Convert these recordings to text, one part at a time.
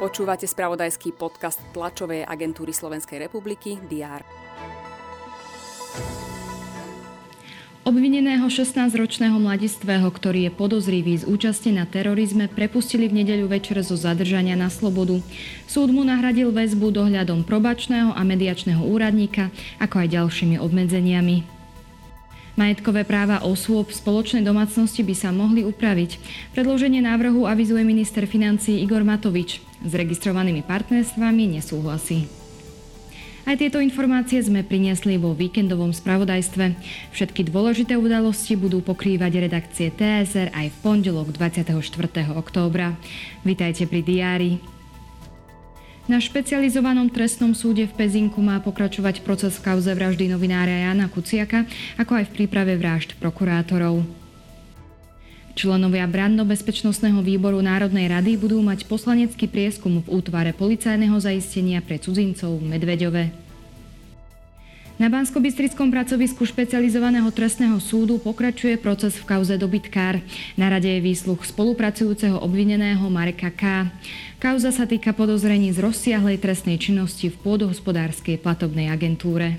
Počúvate spravodajský podcast tlačovej agentúry Slovenskej republiky DR. Obvineného 16-ročného mladistvého, ktorý je podozrivý z účasti na terorizme, prepustili v nedeľu večer zo zadržania na slobodu. Súd mu nahradil väzbu dohľadom probačného a mediačného úradníka, ako aj ďalšími obmedzeniami. Majetkové práva osôb spoločnej domácnosti by sa mohli upraviť. Predloženie návrhu avizuje minister financí Igor Matovič. S registrovanými partnerstvami nesúhlasí. Aj tieto informácie sme priniesli vo víkendovom spravodajstve. Všetky dôležité udalosti budú pokrývať redakcie TSR aj v pondelok 24. októbra. Vítajte pri diári. Na špecializovanom trestnom súde v Pezinku má pokračovať proces v kauze vraždy novinára Jana Kuciaka, ako aj v príprave vražd prokurátorov. Členovia Brandno-bezpečnostného výboru Národnej rady budú mať poslanecký prieskum v útvare policajného zaistenia pre cudzincov v Medveďove. Na bansko pracovisku špecializovaného trestného súdu pokračuje proces v kauze dobytkár. Na rade je výsluch spolupracujúceho obvineného Mareka K. Kauza sa týka podozrení z rozsiahlej trestnej činnosti v pôdohospodárskej platobnej agentúre.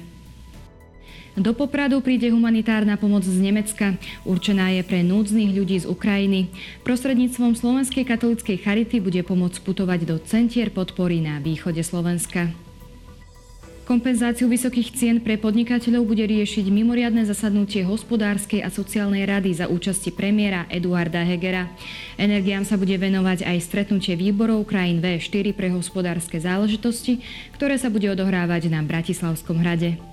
Do Popradu príde humanitárna pomoc z Nemecka. Určená je pre núdznych ľudí z Ukrajiny. Prostredníctvom Slovenskej katolíckej charity bude pomoc putovať do centier podpory na východe Slovenska. Kompenzáciu vysokých cien pre podnikateľov bude riešiť mimoriadne zasadnutie hospodárskej a sociálnej rady za účasti premiéra Eduarda Hegera. Energiám sa bude venovať aj stretnutie výborov krajín V4 pre hospodárske záležitosti, ktoré sa bude odohrávať na Bratislavskom hrade.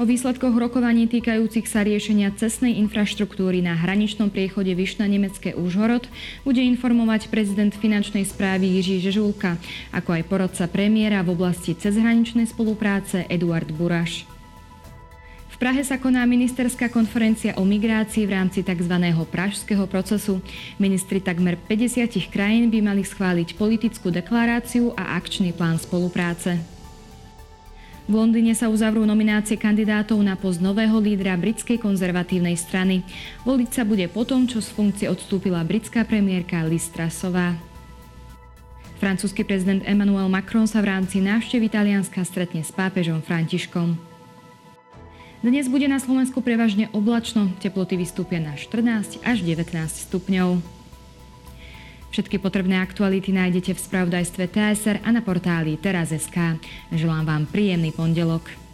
O výsledkoch rokovaní týkajúcich sa riešenia cestnej infraštruktúry na hraničnom priechode Vyšna-Nemecké Úžhorod bude informovať prezident finančnej správy Jiří Žežulka, ako aj porodca premiéra v oblasti cezhraničnej spolupráce Eduard Buraš. Prahe sa koná ministerská konferencia o migrácii v rámci tzv. pražského procesu. Ministri takmer 50 krajín by mali schváliť politickú deklaráciu a akčný plán spolupráce. V Londýne sa uzavrú nominácie kandidátov na post nového lídra britskej konzervatívnej strany. Voliť sa bude potom, čo z funkcie odstúpila britská premiérka Liz Trussová. Francúzsky prezident Emmanuel Macron sa v rámci návštevy Talianska stretne s pápežom Františkom. Dnes bude na Slovensku prevažne oblačno, teploty vystúpia na 14 až 19 stupňov. Všetky potrebné aktuality nájdete v spravodajstve TSR a na portáli teraz.sk. Želám vám príjemný pondelok.